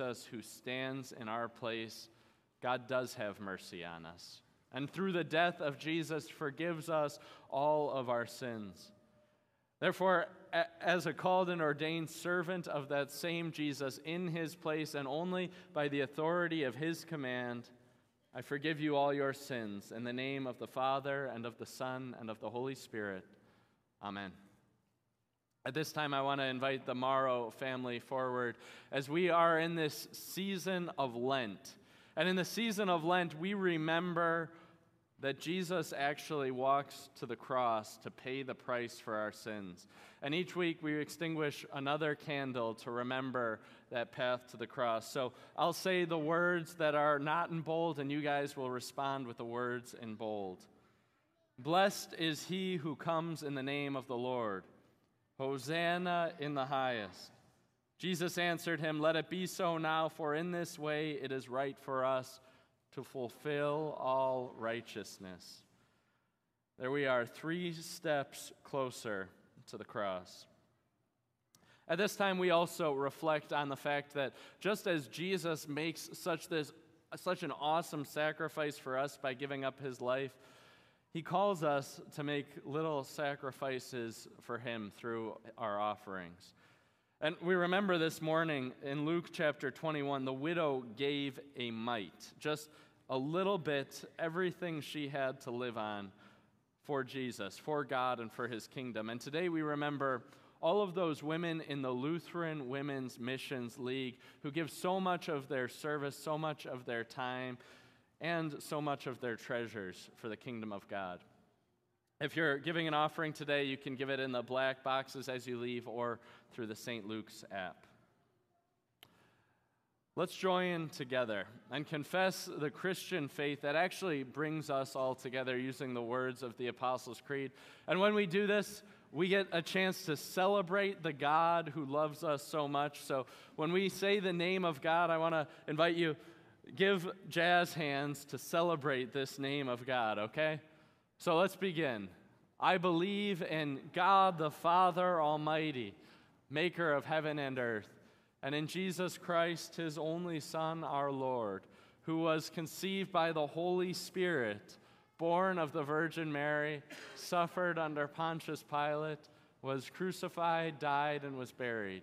Jesus who stands in our place, God does have mercy on us. And through the death of Jesus, forgives us all of our sins. Therefore, as a called and ordained servant of that same Jesus in his place and only by the authority of his command, I forgive you all your sins in the name of the Father and of the Son and of the Holy Spirit. Amen. At this time, I want to invite the Morrow family forward as we are in this season of Lent. And in the season of Lent, we remember that Jesus actually walks to the cross to pay the price for our sins. And each week we extinguish another candle to remember that path to the cross. So I'll say the words that are not in bold, and you guys will respond with the words in bold. Blessed is he who comes in the name of the Lord. Hosanna in the highest. Jesus answered him, Let it be so now, for in this way it is right for us to fulfill all righteousness. There we are, three steps closer to the cross. At this time, we also reflect on the fact that just as Jesus makes such, this, such an awesome sacrifice for us by giving up his life, he calls us to make little sacrifices for him through our offerings. And we remember this morning in Luke chapter 21, the widow gave a mite, just a little bit, everything she had to live on for Jesus, for God, and for his kingdom. And today we remember all of those women in the Lutheran Women's Missions League who give so much of their service, so much of their time, and so much of their treasures for the kingdom of God. If you're giving an offering today, you can give it in the black boxes as you leave or through the St. Luke's app. Let's join together and confess the Christian faith that actually brings us all together using the words of the Apostles' Creed. And when we do this, we get a chance to celebrate the God who loves us so much. So when we say the name of God, I want to invite you give jazz hands to celebrate this name of God, okay? So let's begin. I believe in God the Father Almighty, maker of heaven and earth, and in Jesus Christ, his only Son, our Lord, who was conceived by the Holy Spirit, born of the Virgin Mary, suffered under Pontius Pilate, was crucified, died, and was buried.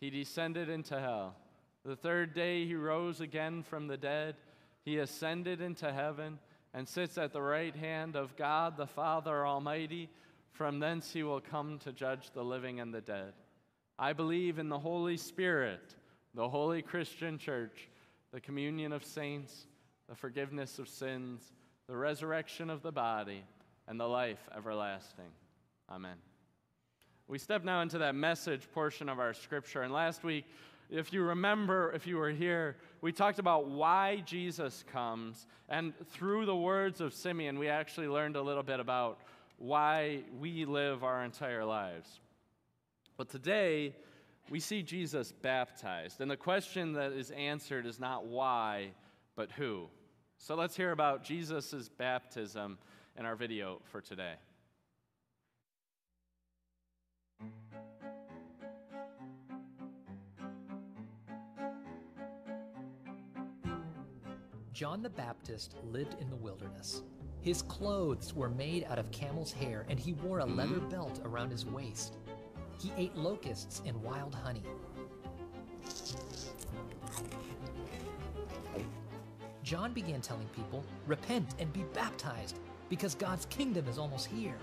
He descended into hell. The third day he rose again from the dead. He ascended into heaven and sits at the right hand of God the Father Almighty. From thence he will come to judge the living and the dead. I believe in the Holy Spirit, the holy Christian church, the communion of saints, the forgiveness of sins, the resurrection of the body, and the life everlasting. Amen. We step now into that message portion of our scripture. And last week, if you remember, if you were here, we talked about why Jesus comes. And through the words of Simeon, we actually learned a little bit about why we live our entire lives. But today, we see Jesus baptized. And the question that is answered is not why, but who. So let's hear about Jesus' baptism in our video for today. John the Baptist lived in the wilderness. His clothes were made out of camel's hair, and he wore a leather mm-hmm. belt around his waist. He ate locusts and wild honey. John began telling people, Repent and be baptized, because God's kingdom is almost here.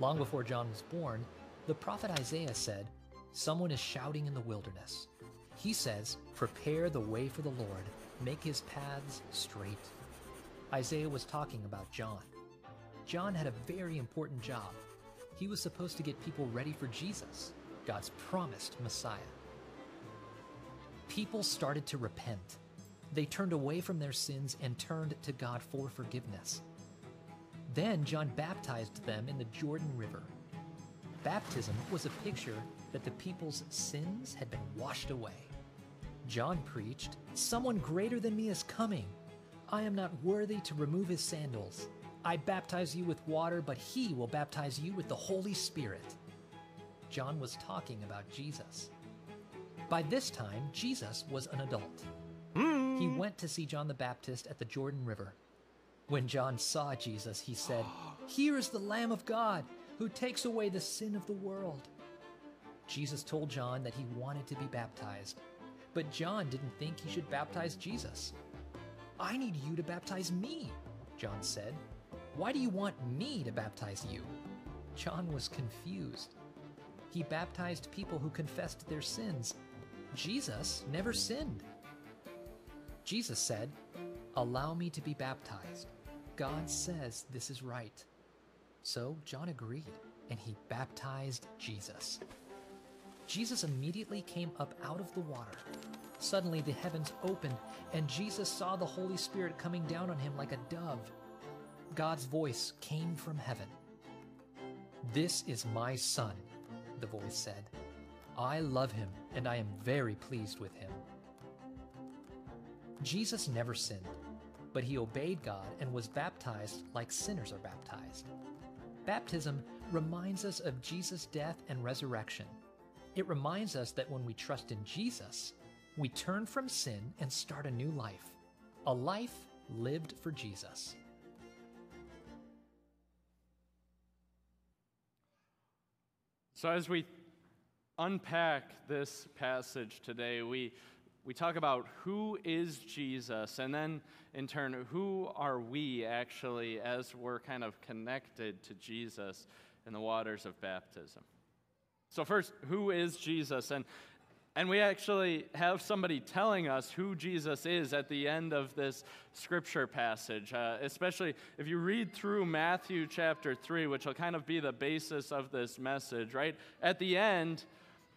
Long before John was born, the prophet Isaiah said, Someone is shouting in the wilderness. He says, Prepare the way for the Lord make his paths straight. Isaiah was talking about John. John had a very important job. He was supposed to get people ready for Jesus, God's promised Messiah. People started to repent. They turned away from their sins and turned to God for forgiveness. Then John baptized them in the Jordan River. Baptism was a picture that the people's sins had been washed away. John preached, Someone greater than me is coming. I am not worthy to remove his sandals. I baptize you with water, but he will baptize you with the Holy Spirit. John was talking about Jesus. By this time, Jesus was an adult. He hmm. went to see John the Baptist at the Jordan River. When John saw Jesus, he said, Here is the Lamb of God who takes away the sin of the world. Jesus told John that he wanted to be baptized, but John didn't think he should baptize Jesus. I need you to baptize me, John said. Why do you want me to baptize you? John was confused. He baptized people who confessed their sins. Jesus never sinned. Jesus said, Allow me to be baptized. God says this is right. So John agreed, and he baptized Jesus. Jesus immediately came up out of the water. Suddenly the heavens opened, and Jesus saw the Holy Spirit coming down on him like a dove. God's voice came from heaven. This is my Son, the voice said. I love him, and I am very pleased with him. Jesus never sinned, but he obeyed God and was baptized like sinners are baptized. Baptism reminds us of Jesus' death and resurrection. It reminds us that when we trust in Jesus, we turn from sin and start a new life, a life lived for Jesus. So, as we unpack this passage today, we, we talk about who is Jesus, and then in turn, who are we actually as we're kind of connected to Jesus in the waters of baptism. So, first, who is Jesus? And and we actually have somebody telling us who Jesus is at the end of this scripture passage, uh, especially if you read through Matthew chapter 3, which will kind of be the basis of this message, right? At the end,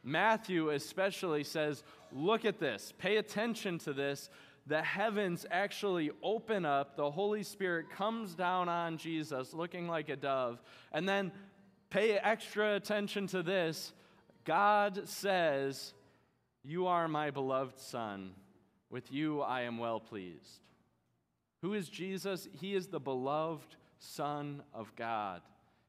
Matthew especially says, Look at this, pay attention to this. The heavens actually open up, the Holy Spirit comes down on Jesus looking like a dove. And then pay extra attention to this. God says, you are my beloved Son. With you I am well pleased. Who is Jesus? He is the beloved Son of God.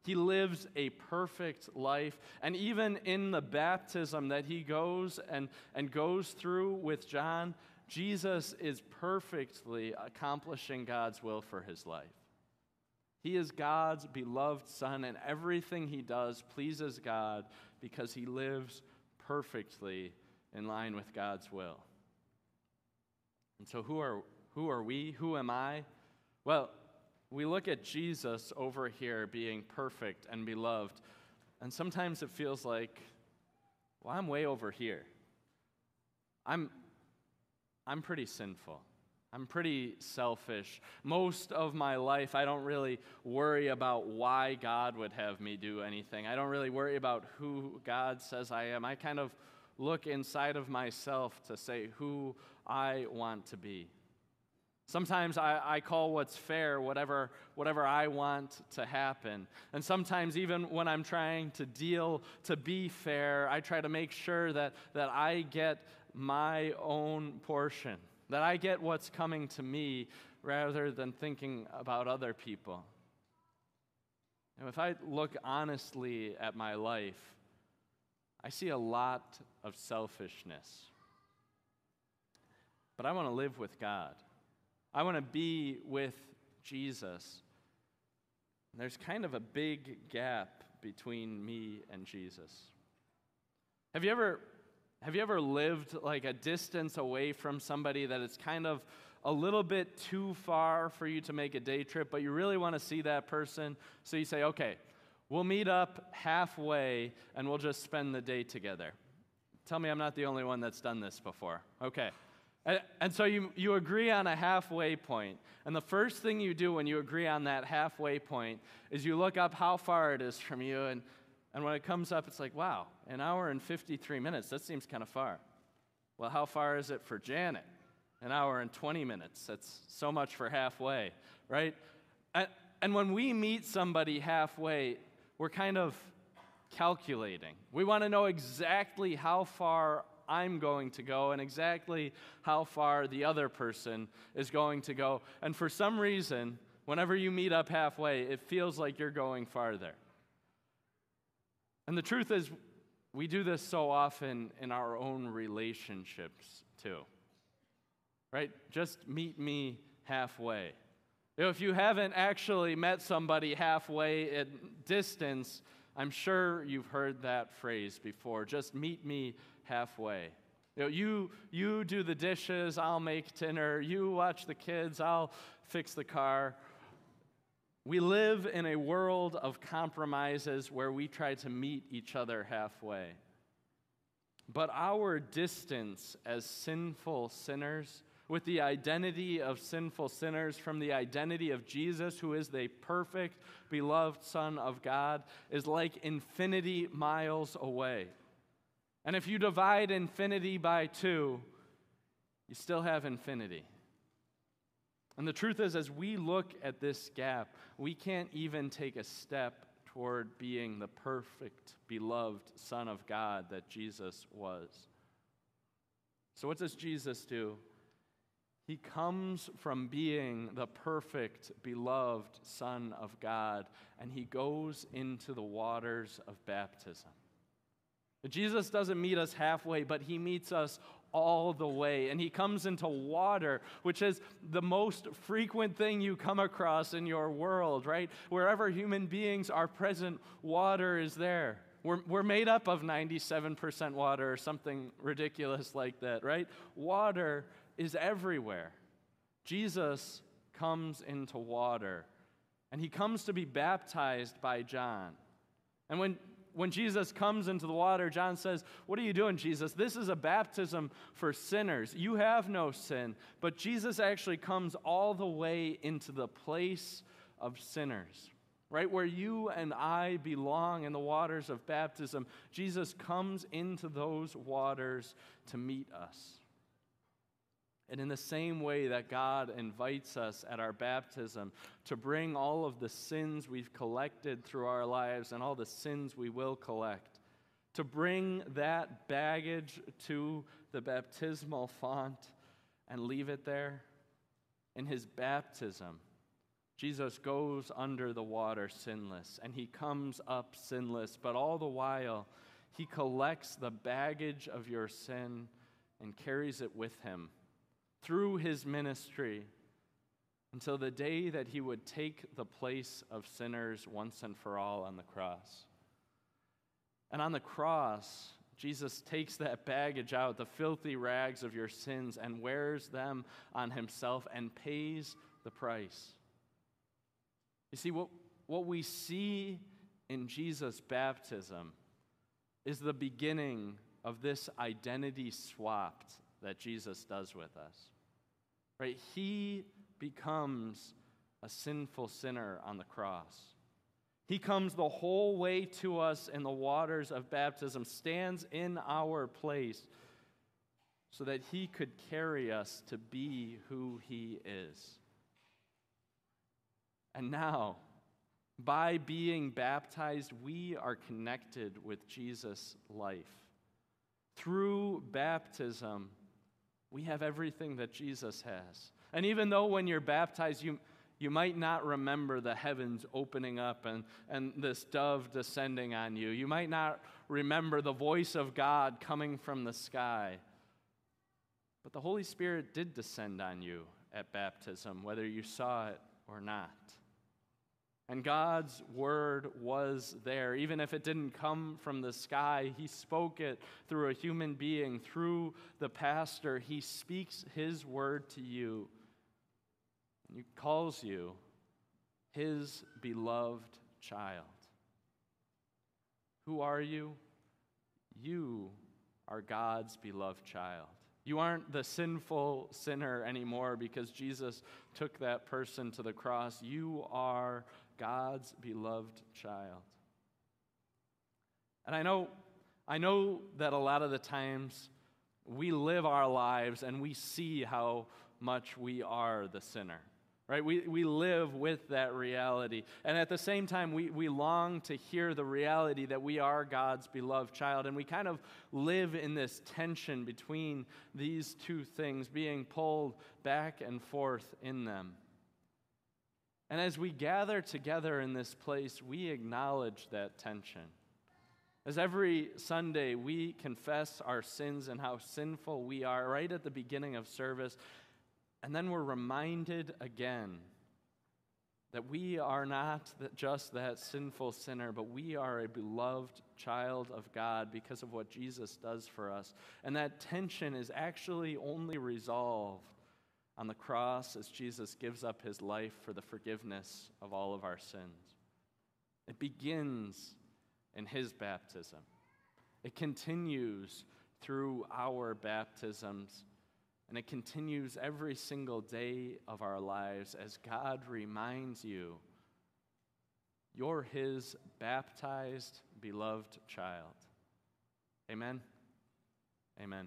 He lives a perfect life. And even in the baptism that he goes and, and goes through with John, Jesus is perfectly accomplishing God's will for his life. He is God's beloved Son, and everything he does pleases God because he lives perfectly in line with God's will. And so, who are, who are we? Who am I? Well, we look at Jesus over here being perfect and beloved, and sometimes it feels like, well, I'm way over here. I'm, I'm pretty sinful. I'm pretty selfish. Most of my life, I don't really worry about why God would have me do anything. I don't really worry about who God says I am. I kind of look inside of myself to say who I want to be. Sometimes I, I, call what's fair whatever, whatever I want to happen. And sometimes, even when I'm trying to deal to be fair, I try to make sure that, that I get my own portion, that I get what's coming to me rather than thinking about other people. And if I look honestly at my life, I see a lot of selfishness. But I want to live with God. I want to be with Jesus. there's kind of a big gap between me and Jesus. Have you ever have you ever lived like a distance away from somebody that it's kind of a little bit too far for you to make a day trip, but you really want to see that person? So you say, okay, We'll meet up halfway and we'll just spend the day together. Tell me I'm not the only one that's done this before. Okay. And, and, so you, you agree on a halfway point. And the first thing you do when you agree on that halfway point is you look up how far it is from you. And, and when it comes up, it's like, wow, an hour and 53 minutes. That seems kind of far. Well, how far is it for Janet? An hour and 20 minutes. That's so much for halfway, right? And, and when we meet somebody halfway, we're kind of calculating. We want to know exactly how far I'm going to go and exactly how far the other person is going to go. And for some reason, whenever you meet up halfway, it feels like you're going farther. And the truth is, we do this so often in our own relationships too. Right? Just meet me halfway. You know, if you haven't actually met somebody halfway at distance, I'm sure you've heard that phrase before. Just meet me halfway. You, know, you, you do the dishes, I'll make dinner. You watch the kids, I'll fix the car. We live in a world of compromises where we try to meet each other halfway. But our distance as sinful sinners, with the identity of sinful sinners from the identity of Jesus, who is the perfect, beloved Son of God, is like infinity miles away. And if you divide infinity by two, you still have infinity. And the truth is, as we look at this gap, we can't even take a step toward being the perfect, beloved Son of God that Jesus was. So, what does Jesus do? He comes from being the perfect, beloved Son of God, and he goes into the waters of baptism. Jesus doesn't meet us halfway, but he meets us all the way. And he comes into water, which is the most frequent thing you come across in your world, right? Wherever human beings are present, water is there. We're, we're made up of 97% water or something ridiculous like that, right? Water is everywhere. Jesus comes into water, and he comes to be baptized by John. And when when Jesus comes into the water, John says, What are you doing, Jesus? This is a baptism for sinners. You have no sin. But Jesus actually comes all the way into the place of sinners, right? Where you and I belong in the waters of baptism. Jesus comes into those waters to meet us. And in the same way that God invites us at our baptism to bring all of the sins we've collected through our lives and all the sins we will collect, to bring that baggage to the baptismal font and leave it there, in his baptism, Jesus goes under the water sinless and he comes up sinless, but all the while, he collects the baggage of your sin and carries it with him through his ministry until the day that he would take the place of sinners once and for all on the cross. And on the cross, Jesus takes that baggage out, the filthy rags of your sins, and wears them on himself and pays the price. You see, what, what we see in Jesus' baptism is the beginning of this identity swap that Jesus does with us. Right? He becomes a sinful sinner on the cross. He comes the whole way to us in the waters of baptism, stands in our place so that he could carry us to be who he is. And now, by being baptized, we are connected with Jesus' life. Through baptism, we have everything that Jesus has. And even though when you're baptized, you, you might not remember the heavens opening up and, and this dove descending on you, you might not remember the voice of God coming from the sky. But the Holy Spirit did descend on you at baptism, whether you saw it or not. And God's word was there. Even if it didn't come from the sky, He spoke it through a human being, through the pastor. He speaks His word to you. And He calls you His beloved child. Who are you? You are God's beloved child. You aren't the sinful sinner anymore because Jesus took that person to the cross. You are God's beloved child. And I know, I know that a lot of the times we live our lives and we see how much we are the sinner. Right? We, we live with that reality. And at the same time, we, we long to hear the reality that we are God's beloved child. And we kind of live in this tension between these two things, being pulled back and forth in them. And as we gather together in this place, we acknowledge that tension. As every Sunday we confess our sins and how sinful we are right at the beginning of service, and then we're reminded again that we are not just that sinful sinner, but we are a beloved child of God because of what Jesus does for us. And that tension is actually only resolved on the cross as Jesus gives up his life for the forgiveness of all of our sins. It begins in his baptism, it continues through our baptisms and it continues every single day of our lives as God reminds you you're His baptized, beloved child. Amen. Amen.